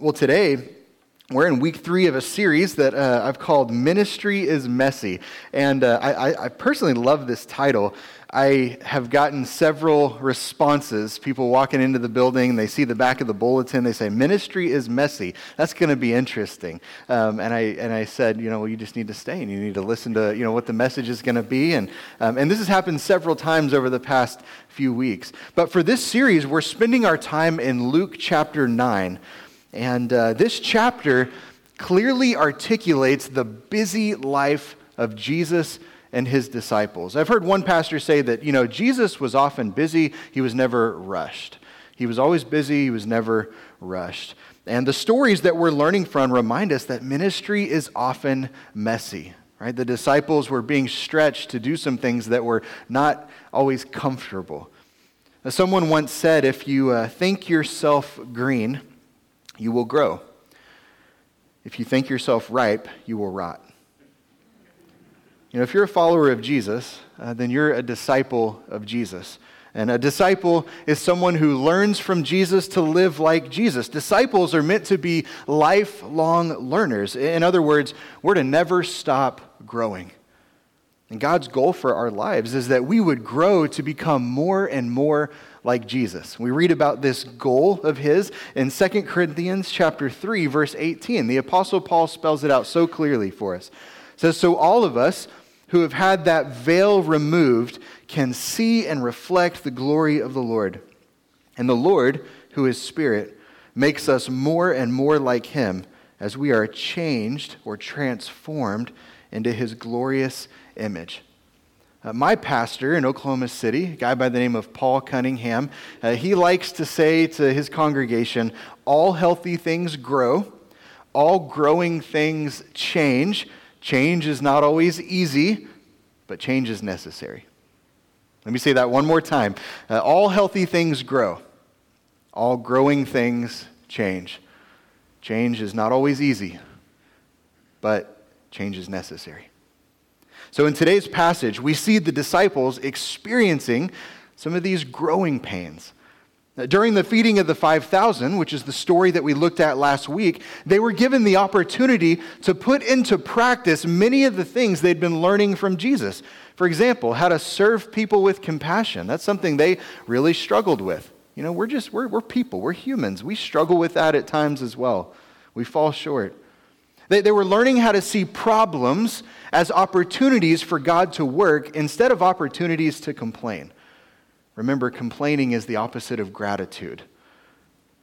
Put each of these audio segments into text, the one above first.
Well, today, we're in week three of a series that uh, I've called Ministry is Messy. And uh, I, I, personally love this title. I have gotten several responses. People walking into the building, they see the back of the bulletin, they say, Ministry is messy. That's going to be interesting. Um, and, I, and I said, you know, well, you just need to stay and you need to listen to, you know, what the message is going to be. And, um, and this has happened several times over the past few weeks. But for this series, we're spending our time in Luke chapter 9. And uh, this chapter clearly articulates the busy life of Jesus and his disciples. I've heard one pastor say that, you know, Jesus was often busy, he was never rushed. He was always busy, he was never rushed. And the stories that we're learning from remind us that ministry is often messy, right? The disciples were being stretched to do some things that were not always comfortable. Someone once said, if you uh, think yourself green, you will grow. If you think yourself ripe, you will rot. You know, if you're a follower of Jesus, uh, then you're a disciple of Jesus. And a disciple is someone who learns from Jesus to live like Jesus. Disciples are meant to be lifelong learners. In other words, we're to never stop growing. And God's goal for our lives is that we would grow to become more and more like Jesus. We read about this goal of his in 2 Corinthians chapter 3 verse 18. The apostle Paul spells it out so clearly for us. It says so all of us who have had that veil removed can see and reflect the glory of the Lord. And the Lord, who is spirit, makes us more and more like him as we are changed or transformed into his glorious image. Uh, my pastor in Oklahoma City, a guy by the name of Paul Cunningham, uh, he likes to say to his congregation, all healthy things grow, all growing things change. Change is not always easy, but change is necessary. Let me say that one more time. Uh, all healthy things grow, all growing things change. Change is not always easy, but change is necessary. So, in today's passage, we see the disciples experiencing some of these growing pains. During the feeding of the 5,000, which is the story that we looked at last week, they were given the opportunity to put into practice many of the things they'd been learning from Jesus. For example, how to serve people with compassion. That's something they really struggled with. You know, we're just, we're, we're people, we're humans. We struggle with that at times as well. We fall short. They, they were learning how to see problems as opportunities for God to work instead of opportunities to complain. Remember, complaining is the opposite of gratitude.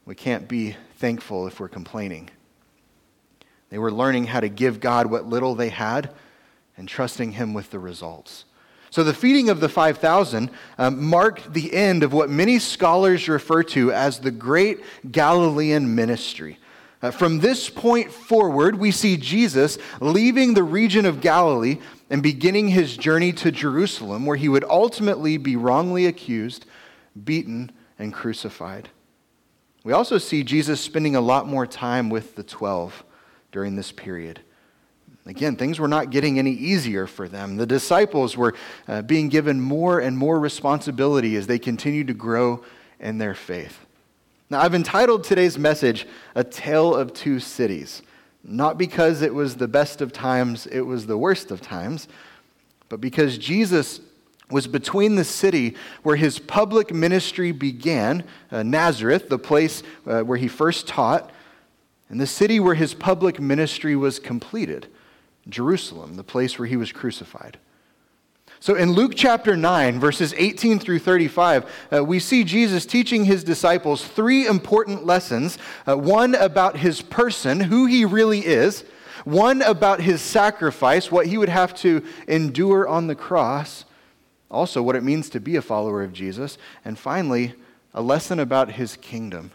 We can't be thankful if we're complaining. They were learning how to give God what little they had and trusting Him with the results. So, the feeding of the 5,000 um, marked the end of what many scholars refer to as the Great Galilean Ministry. Uh, from this point forward, we see Jesus leaving the region of Galilee and beginning his journey to Jerusalem, where he would ultimately be wrongly accused, beaten, and crucified. We also see Jesus spending a lot more time with the 12 during this period. Again, things were not getting any easier for them. The disciples were uh, being given more and more responsibility as they continued to grow in their faith. Now, I've entitled today's message, A Tale of Two Cities. Not because it was the best of times, it was the worst of times, but because Jesus was between the city where his public ministry began, uh, Nazareth, the place uh, where he first taught, and the city where his public ministry was completed, Jerusalem, the place where he was crucified. So in Luke chapter 9, verses 18 through 35, uh, we see Jesus teaching his disciples three important lessons uh, one about his person, who he really is, one about his sacrifice, what he would have to endure on the cross, also what it means to be a follower of Jesus, and finally, a lesson about his kingdom.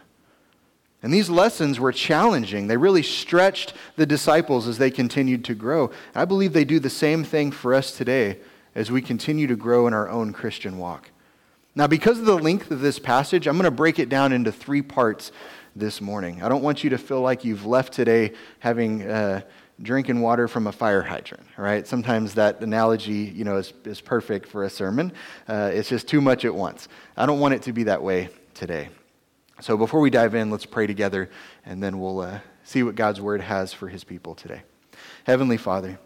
And these lessons were challenging. They really stretched the disciples as they continued to grow. I believe they do the same thing for us today as we continue to grow in our own Christian walk. Now, because of the length of this passage, I'm going to break it down into three parts this morning. I don't want you to feel like you've left today having uh, drinking water from a fire hydrant, right? Sometimes that analogy, you know, is, is perfect for a sermon. Uh, it's just too much at once. I don't want it to be that way today. So before we dive in, let's pray together, and then we'll uh, see what God's word has for his people today. Heavenly Father,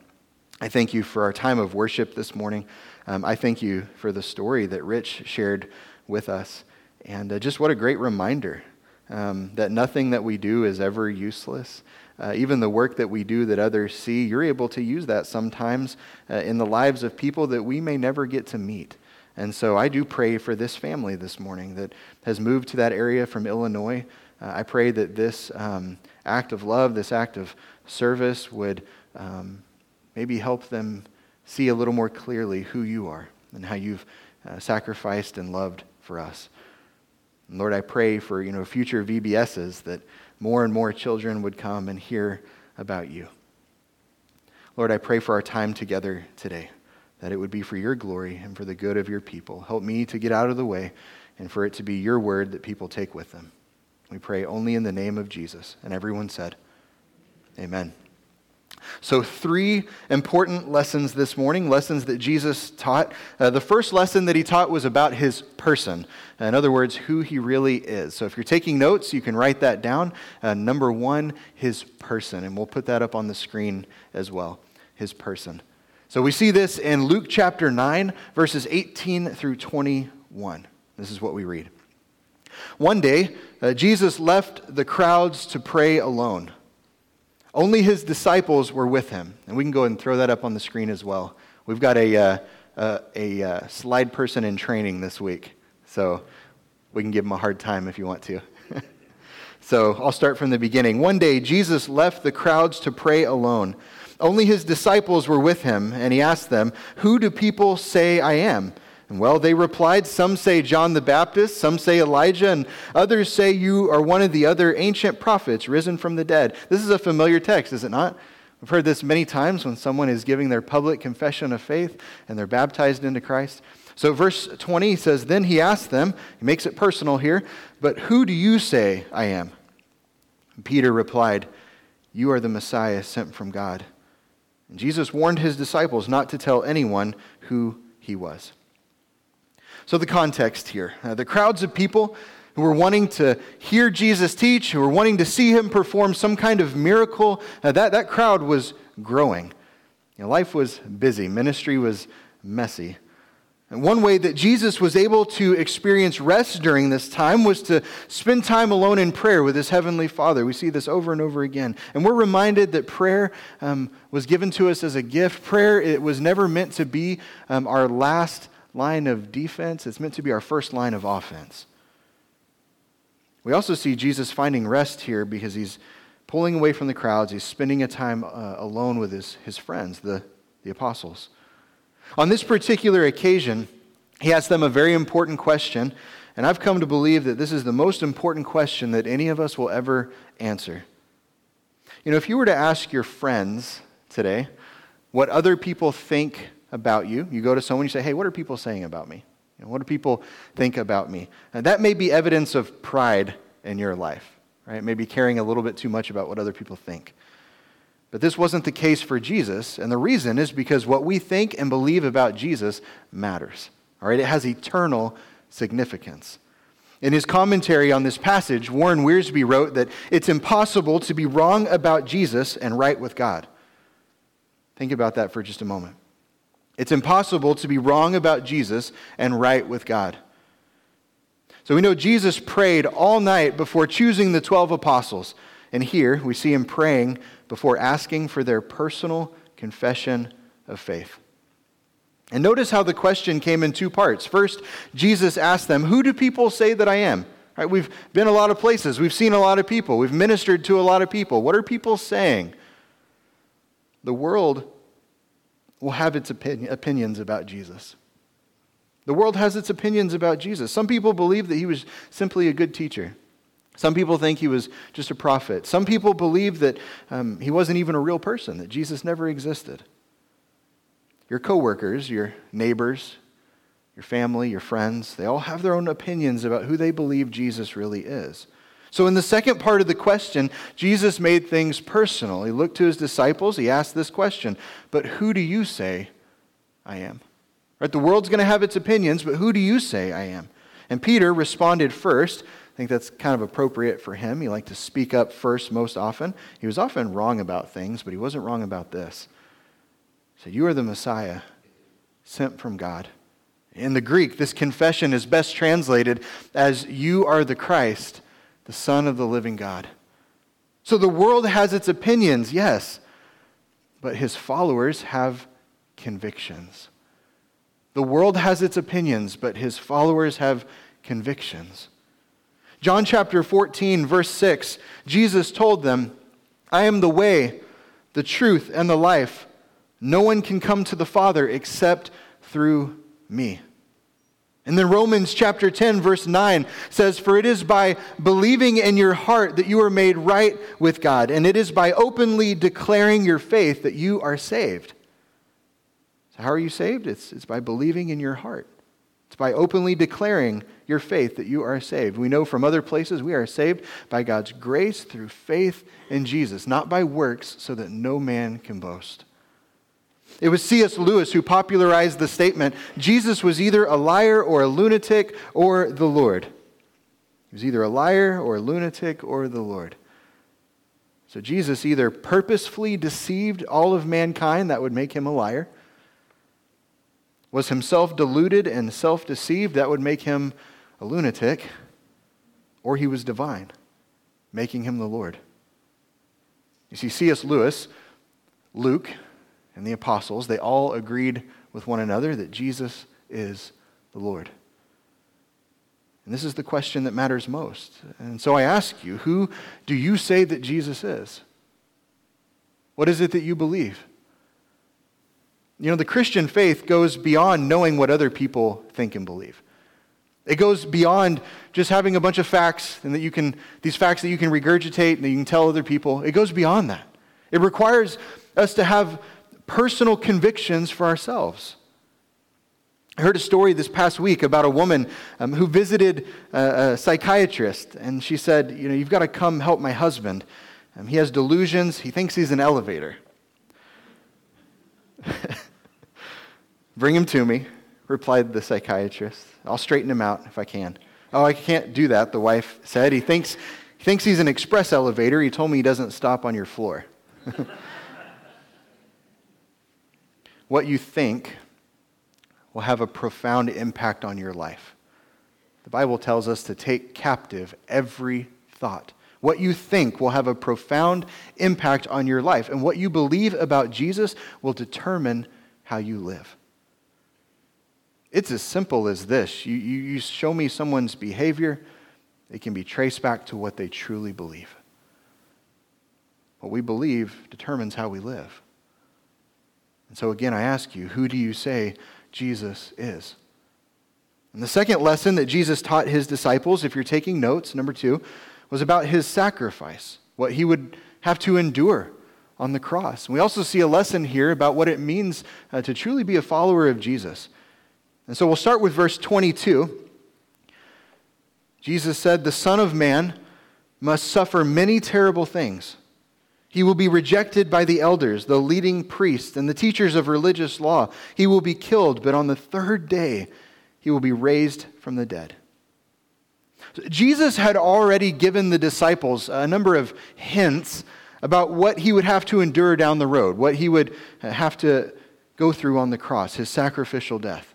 I thank you for our time of worship this morning. Um, I thank you for the story that Rich shared with us. And uh, just what a great reminder um, that nothing that we do is ever useless. Uh, even the work that we do that others see, you're able to use that sometimes uh, in the lives of people that we may never get to meet. And so I do pray for this family this morning that has moved to that area from Illinois. Uh, I pray that this um, act of love, this act of service would um, maybe help them see a little more clearly who you are and how you've uh, sacrificed and loved for us. And Lord, I pray for you know future VBSs that more and more children would come and hear about you. Lord, I pray for our time together today that it would be for your glory and for the good of your people. Help me to get out of the way and for it to be your word that people take with them. We pray only in the name of Jesus. And everyone said, Amen. So, three important lessons this morning, lessons that Jesus taught. Uh, the first lesson that he taught was about his person. In other words, who he really is. So, if you're taking notes, you can write that down. Uh, number one, his person. And we'll put that up on the screen as well. His person. So we see this in Luke chapter 9, verses 18 through 21. This is what we read. One day, uh, Jesus left the crowds to pray alone. Only his disciples were with him. And we can go and throw that up on the screen as well. We've got a, uh, a uh, slide person in training this week, so we can give him a hard time if you want to. so I'll start from the beginning. One day, Jesus left the crowds to pray alone. Only his disciples were with him, and he asked them, Who do people say I am? And well, they replied, Some say John the Baptist, some say Elijah, and others say you are one of the other ancient prophets risen from the dead. This is a familiar text, is it not? We've heard this many times when someone is giving their public confession of faith and they're baptized into Christ. So, verse 20 says, Then he asked them, he makes it personal here, but who do you say I am? And Peter replied, You are the Messiah sent from God. And Jesus warned his disciples not to tell anyone who he was. So, the context here uh, the crowds of people who were wanting to hear Jesus teach, who were wanting to see him perform some kind of miracle, uh, that, that crowd was growing. You know, life was busy, ministry was messy. And one way that Jesus was able to experience rest during this time was to spend time alone in prayer with his heavenly Father. We see this over and over again. And we're reminded that prayer um, was given to us as a gift. Prayer it was never meant to be um, our last line of defense, it's meant to be our first line of offense. We also see Jesus finding rest here because he's pulling away from the crowds. He's spending a time uh, alone with his, his friends, the, the apostles. On this particular occasion, he asked them a very important question, and I've come to believe that this is the most important question that any of us will ever answer. You know, if you were to ask your friends today what other people think about you, you go to someone, you say, Hey, what are people saying about me? You know, what do people think about me? And that may be evidence of pride in your life, right? Maybe caring a little bit too much about what other people think. But this wasn't the case for Jesus, and the reason is because what we think and believe about Jesus matters. All right, it has eternal significance. In his commentary on this passage, Warren Wiersbe wrote that it's impossible to be wrong about Jesus and right with God. Think about that for just a moment. It's impossible to be wrong about Jesus and right with God. So we know Jesus prayed all night before choosing the 12 apostles. And here we see him praying before asking for their personal confession of faith. And notice how the question came in two parts. First, Jesus asked them, Who do people say that I am? Right, we've been a lot of places. We've seen a lot of people. We've ministered to a lot of people. What are people saying? The world will have its opinion, opinions about Jesus. The world has its opinions about Jesus. Some people believe that he was simply a good teacher. Some people think he was just a prophet. Some people believe that um, he wasn't even a real person, that Jesus never existed. Your coworkers, your neighbors, your family, your friends, they all have their own opinions about who they believe Jesus really is. So, in the second part of the question, Jesus made things personal. He looked to his disciples, he asked this question But who do you say I am? Right? The world's going to have its opinions, but who do you say I am? And Peter responded first I think that's kind of appropriate for him. He liked to speak up first most often. He was often wrong about things, but he wasn't wrong about this. He said, You are the Messiah sent from God. In the Greek, this confession is best translated as You are the Christ, the Son of the living God. So the world has its opinions, yes, but his followers have convictions. The world has its opinions, but his followers have convictions. John chapter 14, verse 6, Jesus told them, I am the way, the truth, and the life. No one can come to the Father except through me. And then Romans chapter 10, verse 9 says, For it is by believing in your heart that you are made right with God, and it is by openly declaring your faith that you are saved. So, how are you saved? It's, it's by believing in your heart. It's by openly declaring your faith that you are saved. We know from other places we are saved by God's grace through faith in Jesus, not by works, so that no man can boast. It was C.S. Lewis who popularized the statement Jesus was either a liar or a lunatic or the Lord. He was either a liar or a lunatic or the Lord. So Jesus either purposefully deceived all of mankind, that would make him a liar, was himself deluded and self deceived, that would make him a lunatic, or he was divine, making him the Lord. You see, C.S. Lewis, Luke, and the apostles, they all agreed with one another that Jesus is the Lord. And this is the question that matters most. And so I ask you, who do you say that Jesus is? What is it that you believe? You know, the Christian faith goes beyond knowing what other people think and believe. It goes beyond just having a bunch of facts and that you can, these facts that you can regurgitate and that you can tell other people. It goes beyond that. It requires us to have personal convictions for ourselves. I heard a story this past week about a woman um, who visited a, a, psychiatrist, and she said, You know, you've got to come help my husband. Um, he has delusions, he thinks he's an elevator. Bring him to me, replied the psychiatrist. I'll straighten him out if I can. Oh, I can't do that, the wife said. He thinks, he thinks he's an express elevator. He told me he doesn't stop on your floor. what you think will have a profound impact on your life. The Bible tells us to take captive every thought. What you think will have a profound impact on your life, and what you believe about Jesus will determine how you live. It's as simple as this you, you, you show me someone's behavior, it can be traced back to what they truly believe. What we believe determines how we live. And so, again, I ask you, who do you say Jesus is? And the second lesson that Jesus taught his disciples, if you're taking notes, number two, was about his sacrifice, what he would have to endure on the cross. And we also see a lesson here about what it means uh, to truly be a follower of Jesus. And so we'll start with verse 22. Jesus said, The Son of Man must suffer many terrible things he will be rejected by the elders, the leading priests, and the teachers of religious law. He will be killed, but on the third day, he will be raised from the dead. Jesus had already given the disciples a number of hints about what he would have to endure down the road, what he would have to go through on the cross, his sacrificial death.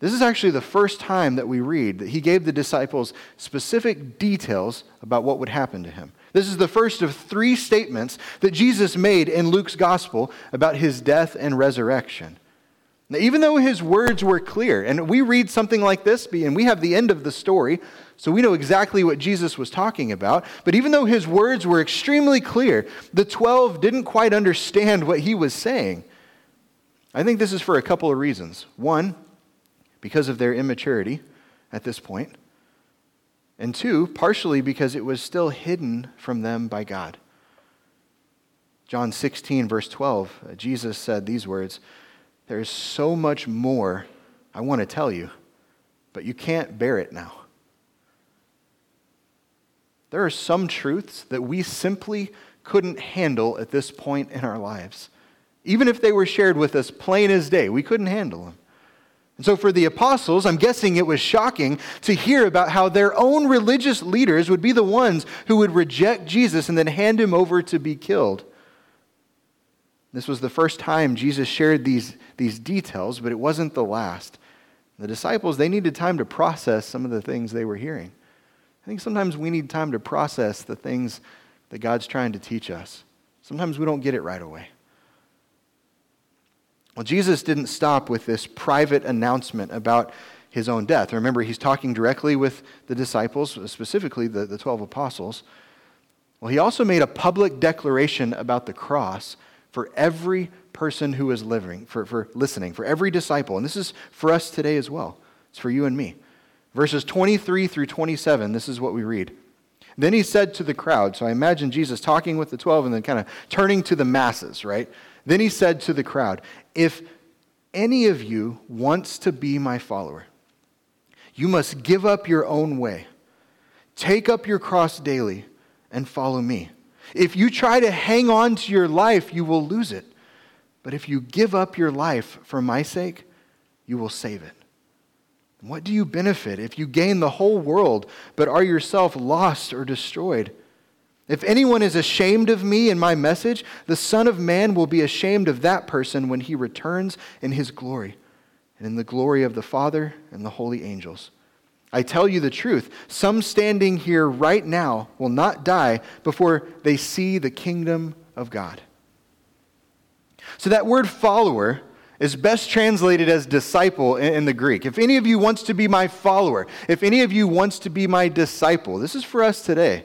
This is actually the first time that we read that he gave the disciples specific details about what would happen to him. This is the first of three statements that Jesus made in Luke's gospel about his death and resurrection. Now, even though his words were clear, and we read something like this, and we have the end of the story, so we know exactly what Jesus was talking about, but even though his words were extremely clear, the 12 didn't quite understand what he was saying. I think this is for a couple of reasons. One, because of their immaturity at this point and two, partially because it was still hidden from them by God. John 16, verse 12, uh, Jesus said these words There is so much more I want to tell you, but you can't bear it now. There are some truths that we simply couldn't handle at this point in our lives. Even if they were shared with us plain as day, we couldn't handle them. And so, for the apostles, I'm guessing it was shocking to hear about how their own religious leaders would be the ones who would reject Jesus and then hand him over to be killed. This was the first time Jesus shared these, these details, but it wasn't the last. The disciples, they needed time to process some of the things they were hearing. I think sometimes we need time to process the things that God's trying to teach us. Sometimes we don't get it right away. Well, Jesus didn't stop with this private announcement about his own death. Remember, he's talking directly with the disciples, specifically the, the 12 apostles. Well, he also made a public declaration about the cross for every person who is living, for, for listening, for every disciple. And this is for us today as well. It's for you and me. Verses 23 through 27, this is what we read. Then he said to the crowd, so I imagine Jesus talking with the 12 and then kind of turning to the masses, right? Then he said to the crowd, If any of you wants to be my follower, you must give up your own way, take up your cross daily, and follow me. If you try to hang on to your life, you will lose it. But if you give up your life for my sake, you will save it. What do you benefit if you gain the whole world but are yourself lost or destroyed? If anyone is ashamed of me and my message, the Son of Man will be ashamed of that person when he returns in his glory and in the glory of the Father and the holy angels. I tell you the truth, some standing here right now will not die before they see the kingdom of God. So that word follower is best translated as disciple in, the Greek. If any of you wants to be my follower, if any of you wants to be my disciple, this is for us today.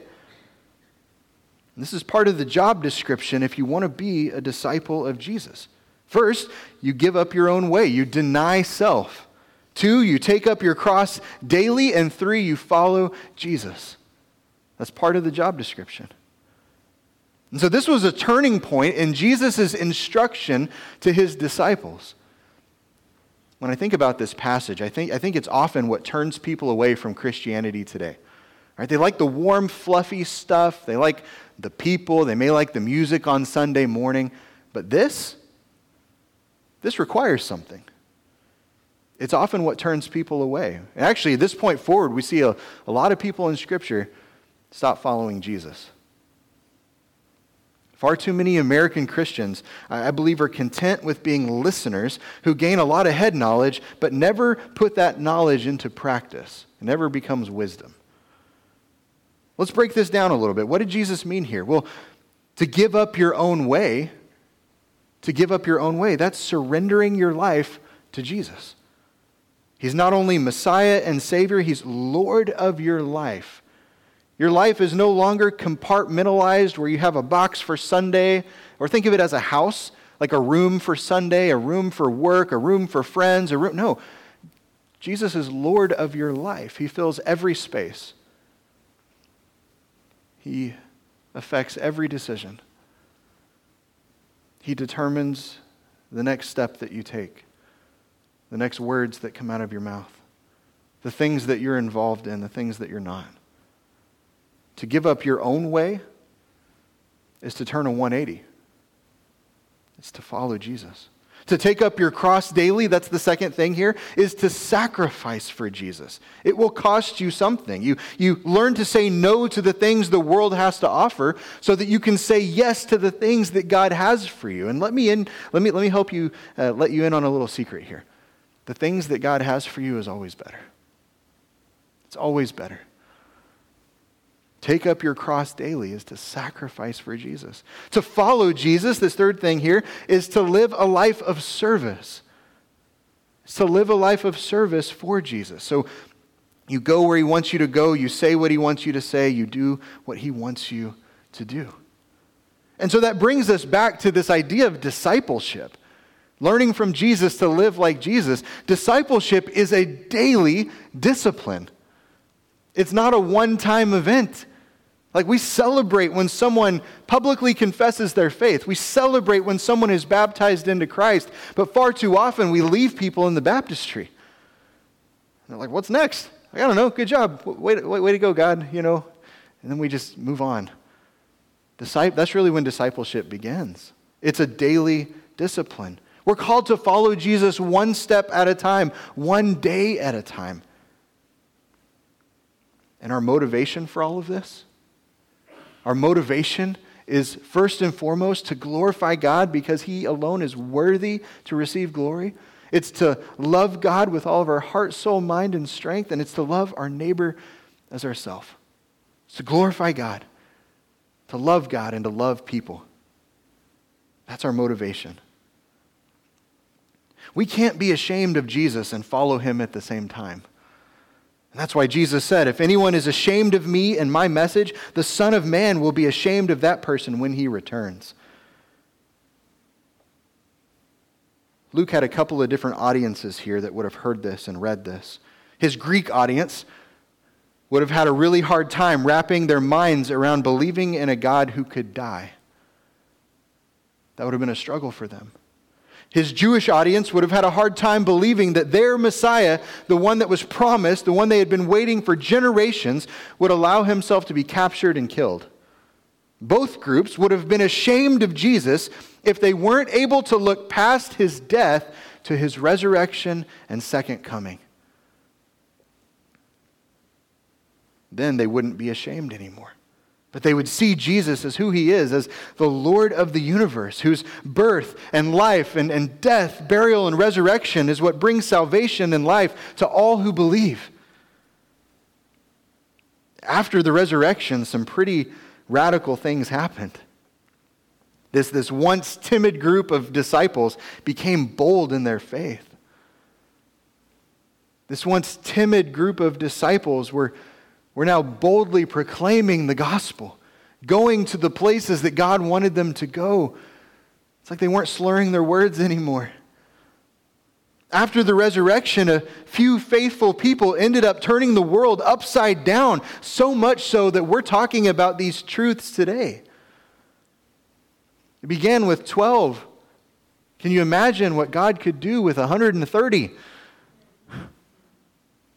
This is part of the job description if you want to be a disciple of Jesus. First, you give up your own way, you deny self. Two, you take up your cross daily. And three, you follow Jesus. That's part of the job description. And so this was a turning point in Jesus' instruction to his disciples. When I think about this passage, I think, I think it's often what turns people away from Christianity today. Right? They like the warm, fluffy stuff. They like the people. They may like the music on Sunday morning. But this, this requires something. It's often what turns people away. Actually, at this point forward, we see a, a lot of people in Scripture stop following Jesus. Far too many American Christians, I believe, are content with being listeners who gain a lot of head knowledge, but never put that knowledge into practice. It never becomes wisdom. Let's break this down a little bit. What did Jesus mean here? Well, to give up your own way, to give up your own way, that's surrendering your life to Jesus. He's not only Messiah and Savior, He's Lord of your life. Your life is no longer compartmentalized where you have a box for Sunday, or think of it as a house, like a room for Sunday, a room for work, a room for friends, a room. No. Jesus is Lord of your life. He fills every space. He affects every decision. He determines the next step that you take, the next words that come out of your mouth, the things that you're involved in, the things that you're not. To give up your own way is to turn a 180. It's to follow Jesus. To take up your cross daily, that's the second thing here, is to sacrifice for Jesus. It will cost you something. You, you learn to say no to the things the world has to offer so that you can say yes to the things that God has for you. And let me, in, let me, let me help you, uh, let you in on a little secret here. The things that God has for you is always better. It's always better. Take up your cross daily is to sacrifice for Jesus. To follow Jesus, this third thing here, is to live a life of service. It's to live a life of service for Jesus. So you go where he wants you to go, you say what he wants you to say, you do what he wants you to do. And so that brings us back to this idea of discipleship. Learning from Jesus to live like Jesus. Discipleship is a daily discipline. It's not a one time event. Like we celebrate when someone publicly confesses their faith. We celebrate when someone is baptized into Christ. But far too often we leave people in the baptistry. And they're like, what's next? I don't know. Good job. Way, way, way to go, God. You know. And then we just move on. Disciple, that's really when discipleship begins. It's a daily discipline We're called to follow Jesus one step at a time, one day at a time. And our motivation for all of this? Our motivation is first and foremost to glorify God because He alone is worthy to receive glory. It's to love God with all of our heart, soul, mind, and strength, and it's to love our neighbor as ourselves. It's to glorify God, to love God, and to love people. That's our motivation. We can't be ashamed of Jesus and follow him at the same time. That's why Jesus said, If anyone is ashamed of me and my message, the Son of Man will be ashamed of that person when he returns. Luke had a couple of different audiences here that would have heard this and read this. His Greek audience would have had a really hard time wrapping their minds around believing in a God who could die. That would have been a struggle for them. His Jewish audience would have had a hard time believing that their Messiah, the one that was promised, the one they had been waiting for generations, would allow himself to be captured and killed. Both groups would have been ashamed of Jesus if they weren't able to look past his death to his resurrection and second coming. Then they wouldn't be ashamed anymore. But they would see Jesus as who he is, as the Lord of the universe, whose birth and life and, and death, burial, and resurrection is what brings salvation and life to all who believe. After the resurrection, some pretty radical things happened. This, this once timid group of disciples became bold in their faith. This once timid group of disciples were, were now boldly proclaiming the gospel, going to the places that God wanted them to go. It's like they weren't slurring their words anymore. After the resurrection, a few faithful people ended up turning the world upside down, so much so that we're talking about these truths today. It began with 12. Can you imagine what God could do with 130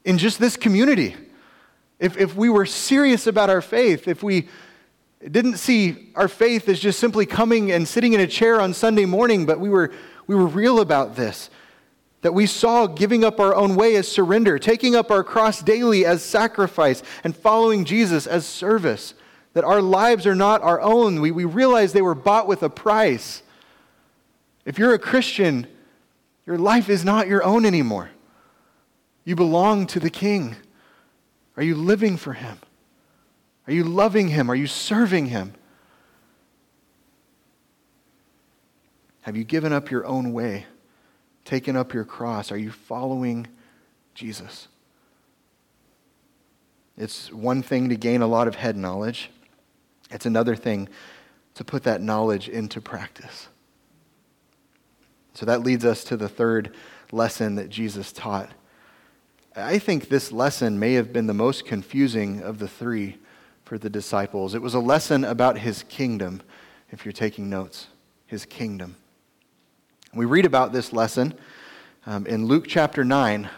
in just this community? If, if we were serious about our faith, if we didn't see our faith as just simply coming and sitting in a chair on Sunday morning, but we were, we were real about this that we saw giving up our own way as surrender, taking up our cross daily as sacrifice, and following Jesus as service. That our lives are not our own. We, we realize they were bought with a price. If you're a Christian, your life is not your own anymore. You belong to the King. Are you living for Him? Are you loving Him? Are you serving Him? Have you given up your own way? taken up your cross? Are you following Jesus? It's one thing to gain a lot of head knowledge, it's another thing to put that knowledge into practice. So that leads us to the third lesson that Jesus taught. I think this lesson may have been the most confusing of the three for the disciples. It was a lesson about his kingdom, if you're taking notes. His kingdom. We read about this lesson um, in Luke chapter 9,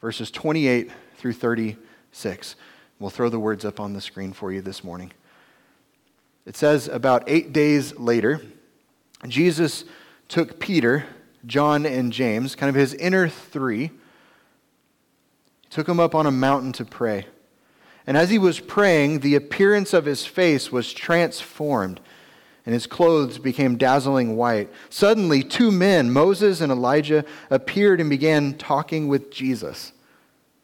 verses 28 through 36. We'll throw the words up on the screen for you this morning. It says, About eight days later, Jesus took Peter, John, and James, kind of his inner three, took him up on a mountain to pray. And as he was praying, the appearance of his face was transformed and his clothes became dazzling white. Suddenly, two men, Moses and Elijah, appeared and began talking with Jesus.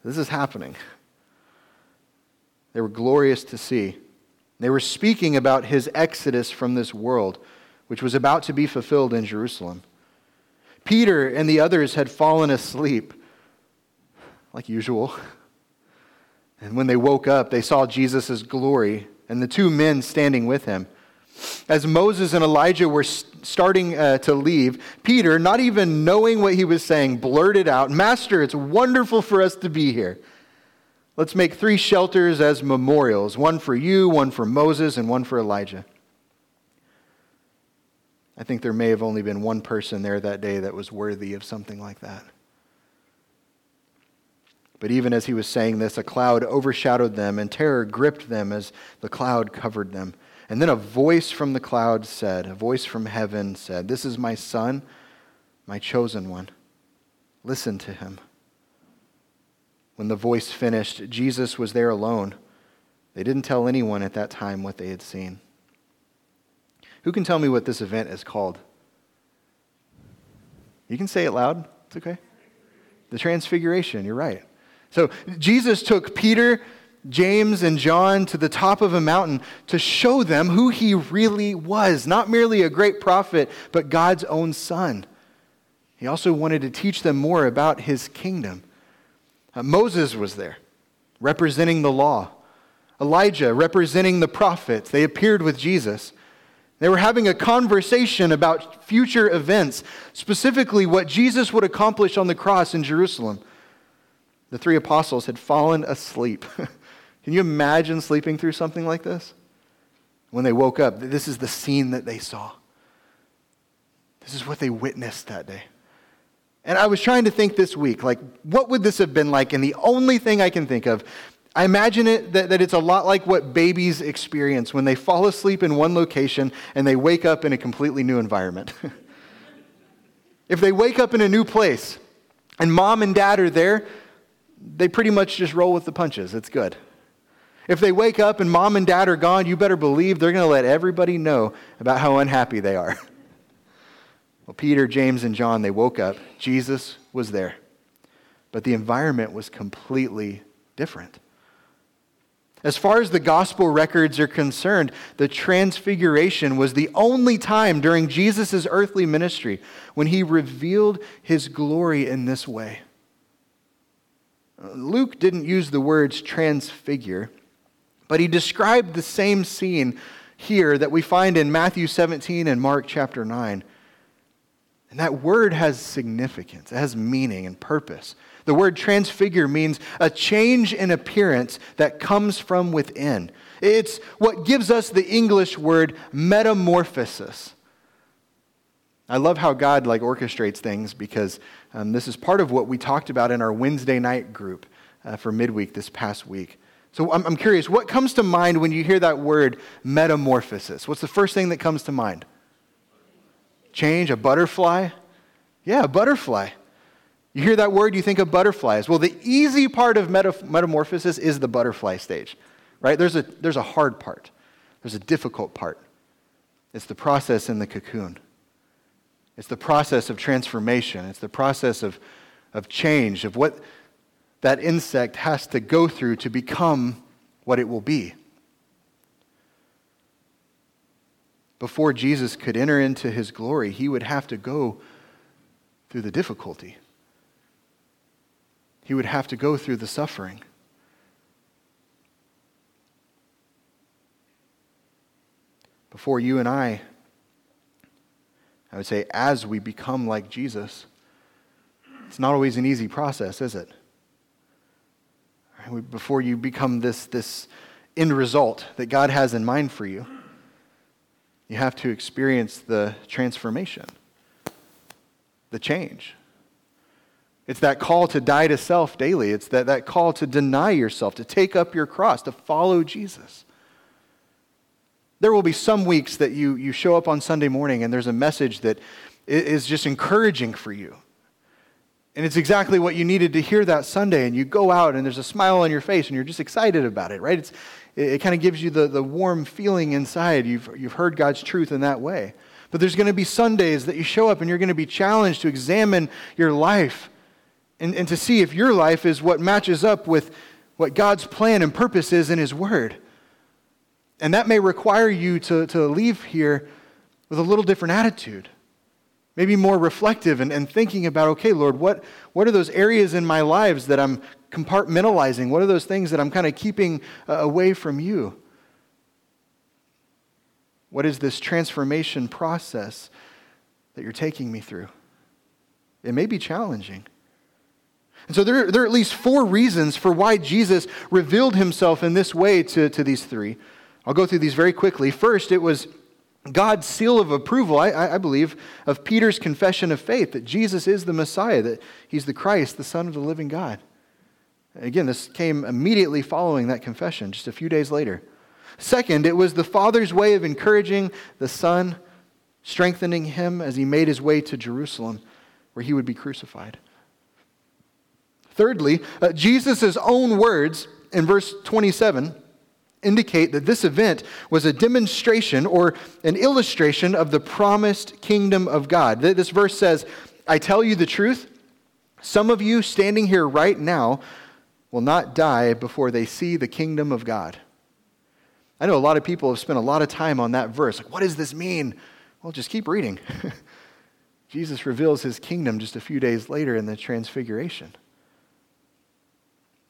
This is happening. They were glorious to see. They were speaking about his exodus from this world, which was about to be fulfilled in Jerusalem. Peter and the others had fallen asleep, like usual. And when they woke up, they saw Jesus' glory and the two men standing with him. As Moses and Elijah were starting uh, to leave, Peter, not even knowing what he was saying, blurted out, Master, it's wonderful for us to be here. Let's make three shelters as memorials one for you, one for Moses, and one for Elijah. I think there may have only been one person there that day that was worthy of something like that. But even as he was saying this, a cloud overshadowed them, and terror gripped them as the cloud covered them. And then a voice from the cloud said, a voice from heaven said, This is my son, my chosen one. Listen to him. When the voice finished, Jesus was there alone. They didn't tell anyone at that time what they had seen. Who can tell me what this event is called? You can say it loud. It's okay. The Transfiguration, you're right. So Jesus took Peter, James, and John to the top of a mountain to show them who he really was. Not merely a great prophet, but God's own son. He also wanted to teach them more about his kingdom. Uh, Moses was there, representing the law. Elijah, representing the prophets. They appeared with Jesus. They were having a conversation about future events, specifically what Jesus would accomplish on the cross in Jerusalem. The three apostles had fallen asleep. Can you imagine sleeping through something like this? When they woke up, this is the scene that they saw. This is what they witnessed that day. And I was trying to think this week, like, what would this have been like? And the only thing I can think of, I imagine it that, that it's a lot like what babies experience when they fall asleep in one location and they wake up in a completely new environment. if they wake up in a new place and mom and dad are there, they pretty much just roll with the punches. It's good. If they wake up and mom and dad are gone, you better believe they're going to let everybody know about how unhappy they are. Well, Peter, James, and John, they woke up. Jesus was there. But the environment was completely different. As far as the gospel records are concerned, the transfiguration was the only time during Jesus' earthly ministry when he revealed his glory in this way. Luke didn't use the words transfigure, but he described the same scene here that we find in Matthew 17 and Mark chapter 9. And that word has significance, it has meaning and purpose. The word transfigure means a change in appearance that comes from within. It's what gives us the English word metamorphosis. I love how God like orchestrates things because um, this is part of what we talked about in our Wednesday night group uh, for midweek this past week. So I'm, I'm curious, what comes to mind when you hear that word metamorphosis? What's the first thing that comes to mind? Change, a butterfly? Yeah, a butterfly. You hear that word, you think of butterflies. Well, the easy part of metamorphosis is the butterfly stage, right? There's a, there's a hard part, there's a difficult part. It's the process in the cocoon, it's the process of transformation, it's the process of, of change, of what that insect has to go through to become what it will be. before Jesus could enter into his glory, he would have to go through the difficulty. He would have to go through the suffering. Before you and I, I would say, as we become like Jesus, it's not always an easy process, is it? Before you become this, this end result that God has in mind for you you have to experience the transformation, the change. It's that call to die to self daily. It's that, that call to deny yourself, to take up your cross, to follow Jesus. There will be some weeks that you, you show up on Sunday morning and there's a message that is just encouraging for you. And it's exactly what you needed to hear that Sunday. And you go out and there's a smile on your face and you're just excited about it, right? It's, it, it kind of gives you the, the warm feeling inside. You've, you've heard God's truth in that way. But there's going to be Sundays that you show up and you're going to be challenged to examine your life and, and to see if your life is what matches up with what God's plan and purpose is in His Word. And that may require you to, to leave here with a little different attitude. Maybe more reflective and, and thinking about, okay, Lord, what, what are those areas in my lives that I'm compartmentalizing? What are those things that I'm kind of keeping uh, away from you? What is this transformation process that you're taking me through? It may be challenging. And so there, there are at least four reasons for why Jesus revealed himself in this way to, to these three. I'll go through these very quickly. First, it was God's seal of approval, I, I, believe, of Peter's confession of faith that Jesus is the Messiah, that he's the Christ, the Son of the living God. Again, this came immediately following that confession, just a few days later. Second, it was the Father's way of encouraging the Son, strengthening him as he made his way to Jerusalem. where he would be crucified. Thirdly, uh, Jesus' own words in verse 27 indicate that this event was a demonstration or an illustration of the promised kingdom of God. This verse says, I tell you the truth, some of you standing here right now will not die before they see the kingdom of God. I know a lot of people have spent a lot of time on that verse. Like, what does this mean? Well, just keep reading. Jesus reveals his kingdom just a few days later in the Transfiguration.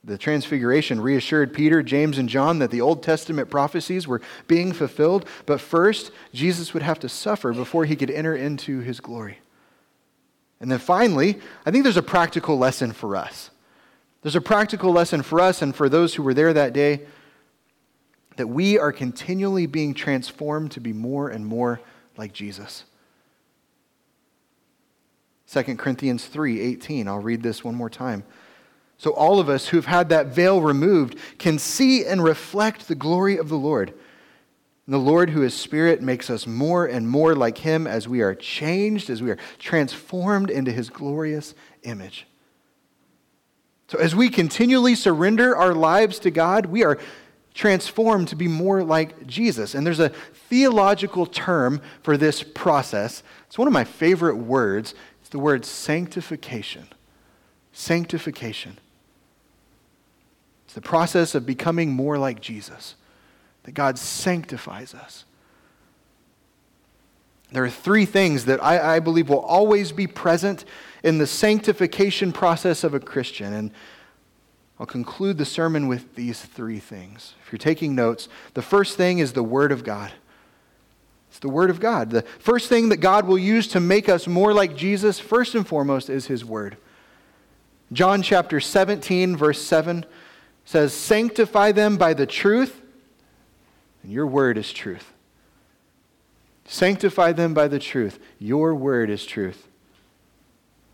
The Transfiguration reassured Peter, James, and John that the Old Testament prophecies were being fulfilled, but first, Jesus would have to suffer before he could enter into his glory. And then finally, I think there's a practical lesson for us. There's a practical lesson for us and for those who were there that day that we are continually being transformed to be more and more like Jesus. 2 Corinthians 3:18. I'll read this one more time. So all of us who've had that veil removed can see and reflect the glory of the Lord. And the Lord, who is Spirit, makes us more and more like Him as we are changed, as we are transformed into His glorious image. So, as we continually surrender our lives to God, we are transformed to be more like Jesus. And there's a theological term for this process. It's one of my favorite words. It's the word sanctification. Sanctification. It's the process of becoming more like Jesus, that God sanctifies us. There are three things that I, I believe will always be present in the sanctification process of a Christian. And I'll conclude the sermon with these three things. If you're taking notes, the first thing is the Word of God. It's the Word of God. The first thing that God will use to make us more like Jesus, first and foremost, is His Word. John chapter 17, verse 7 says, Sanctify them by the truth, and your Word is truth. Sanctify them by the truth. Your Word is truth.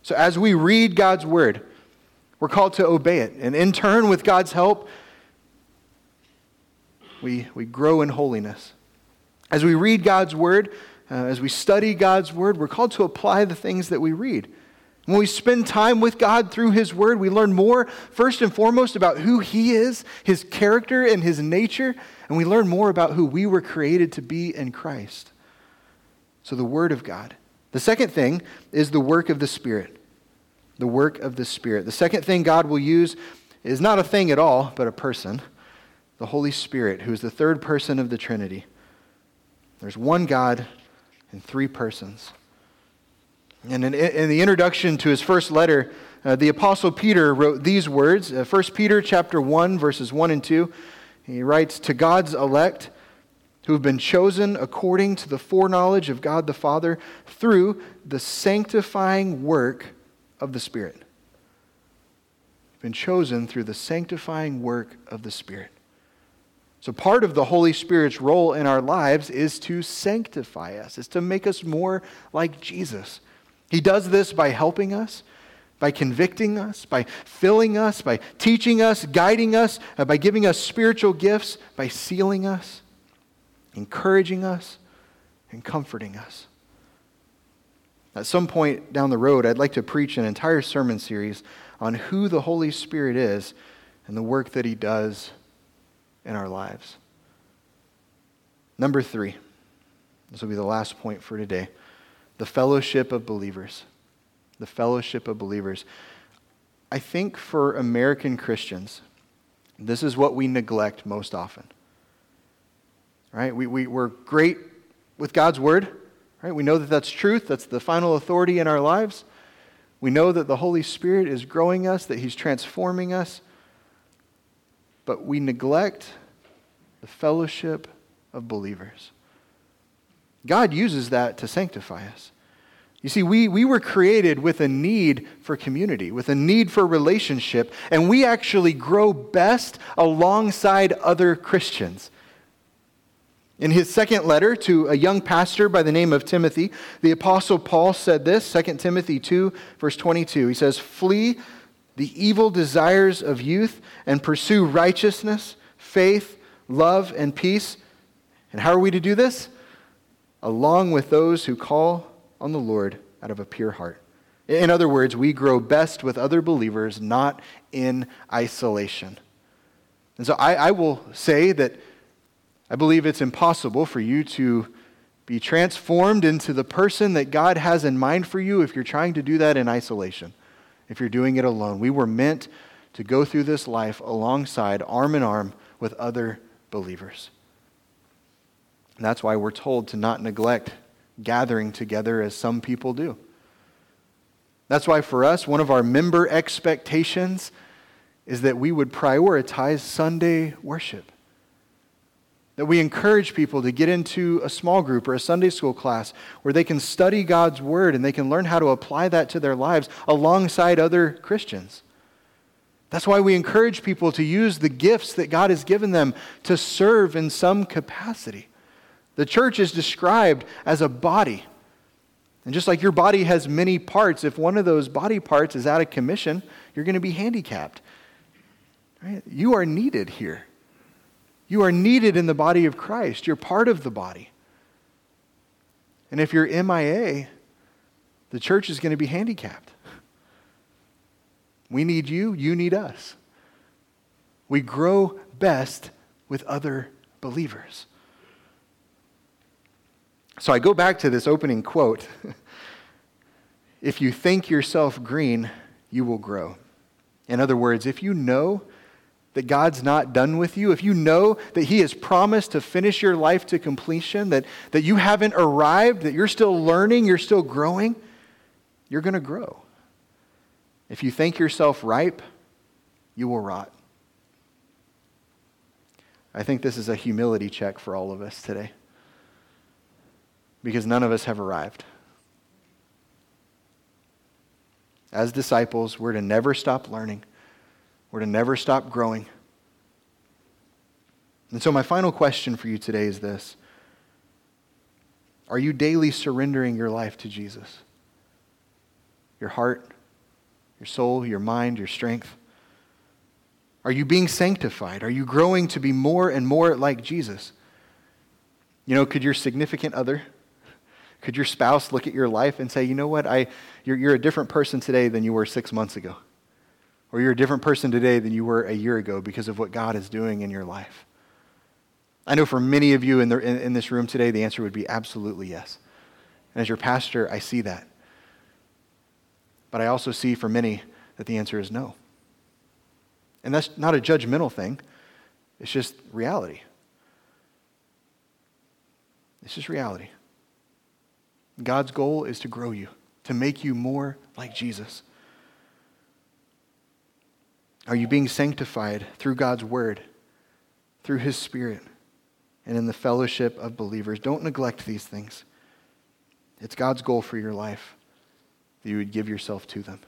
So as we read God's word, we're called to obey it. And in turn, with God's help, we, we grow in holiness. As we read God's word, uh, as we study God's word, we're called to apply the things that we read. When we spend time with God through His Word, we learn more, first and foremost, about who He is, His character, and His nature, and we learn more about who we were created to be in Christ. So, the Word of God. The second thing is the work of the Spirit the work of the Spirit. The second thing God will use is not a thing at all, but a person the Holy Spirit, who is the third person of the Trinity. There's one God and three persons. And in, in the introduction to his first letter, uh, the apostle Peter wrote these words, uh, 1 Peter chapter 1 verses 1 and 2. He writes, "To God's elect who have been chosen according to the foreknowledge of God the Father through the sanctifying work of the Spirit. Been chosen through the sanctifying work of the Spirit. So, part of the Holy Spirit's role in our lives is to sanctify us, is to make us more like Jesus. He does this by helping us, by convicting us, by filling us, by teaching us, guiding us, uh, by giving us spiritual gifts, by sealing us, encouraging us, and comforting us. At some point down the road, I'd like to preach an entire sermon series on who the Holy Spirit is and the work that He does in our lives. Number three, this will be the last point for today the fellowship of believers. The fellowship of believers. I think for American Christians, this is what we neglect most often. Right? We, we, we're great with God's Word. Right? We know that that's truth, that's the final authority in our lives. We know that the Holy Spirit is growing us, that He's transforming us. But we neglect the fellowship of believers. God uses that to sanctify us. You see, we, we were created with a need for community, with a need for relationship, and we actually grow best alongside other Christians. In his second letter to a young pastor by the name of Timothy, the Apostle Paul said this 2 Timothy 2, verse 22. He says, Flee the evil desires of youth and pursue righteousness, faith, love, and peace. And how are we to do this? Along with those who call on the Lord out of a pure heart. In other words, we grow best with other believers, not in isolation. And so I, I, will say that I believe it's impossible for you to be transformed into the person that God has in mind for you if you're trying to do that in isolation, if you're doing it alone. We were meant to go through this life alongside, arm in arm, with other believers. That's why we're told to not neglect gathering together as some people do. That's why for us, one of our member expectations is that we would prioritize Sunday worship. That we encourage people to get into a small group or a Sunday school class where they can study God's Word and they can learn how to apply that to their lives alongside other Christians. That's why we encourage people to use the gifts that God has given them to serve in some capacity. The church is described as a body. And just like your body has many parts, if one of those body parts is out of commission, you're going to be handicapped. Right? You are needed here. You are needed in the body of Christ. You're part of the body. And if you're MIA, the church is going to be handicapped. We need you, you need us. We grow best with other believers. So I go back to this opening quote If you think yourself green, you will grow. In other words, if you know that God's not done with you, if you know that He has promised to finish your life to completion, that, that you haven't arrived, that you're still learning, you're still growing, you're going to grow. If you think yourself ripe, you will rot. I think this is a humility check for all of us today because none of us have arrived. As disciples, we're to never stop learning, we're to never stop growing. And so, my final question for you today is this Are you daily surrendering your life to Jesus? Your heart, your soul, your mind, your strength? Are you being sanctified? Are you growing to be more and more like Jesus? You know, could your significant other could your spouse look at your life and say, you know what, I, you're, you're a different person today than you were six months ago? Or you're a different person today than you were a year ago because of what God is doing in your life? I know for many of you in, the, in, in this room today, the answer would be absolutely yes. And as your pastor, I see that. But I also see for many that the answer is no. And that's not a judgmental thing, it's just reality. It's just reality. God's goal is to grow you, to make you more like Jesus. Are you being sanctified through God's word, through his spirit, and in the fellowship of believers? Don't neglect these things. It's God's goal for your life that you would give yourself to them.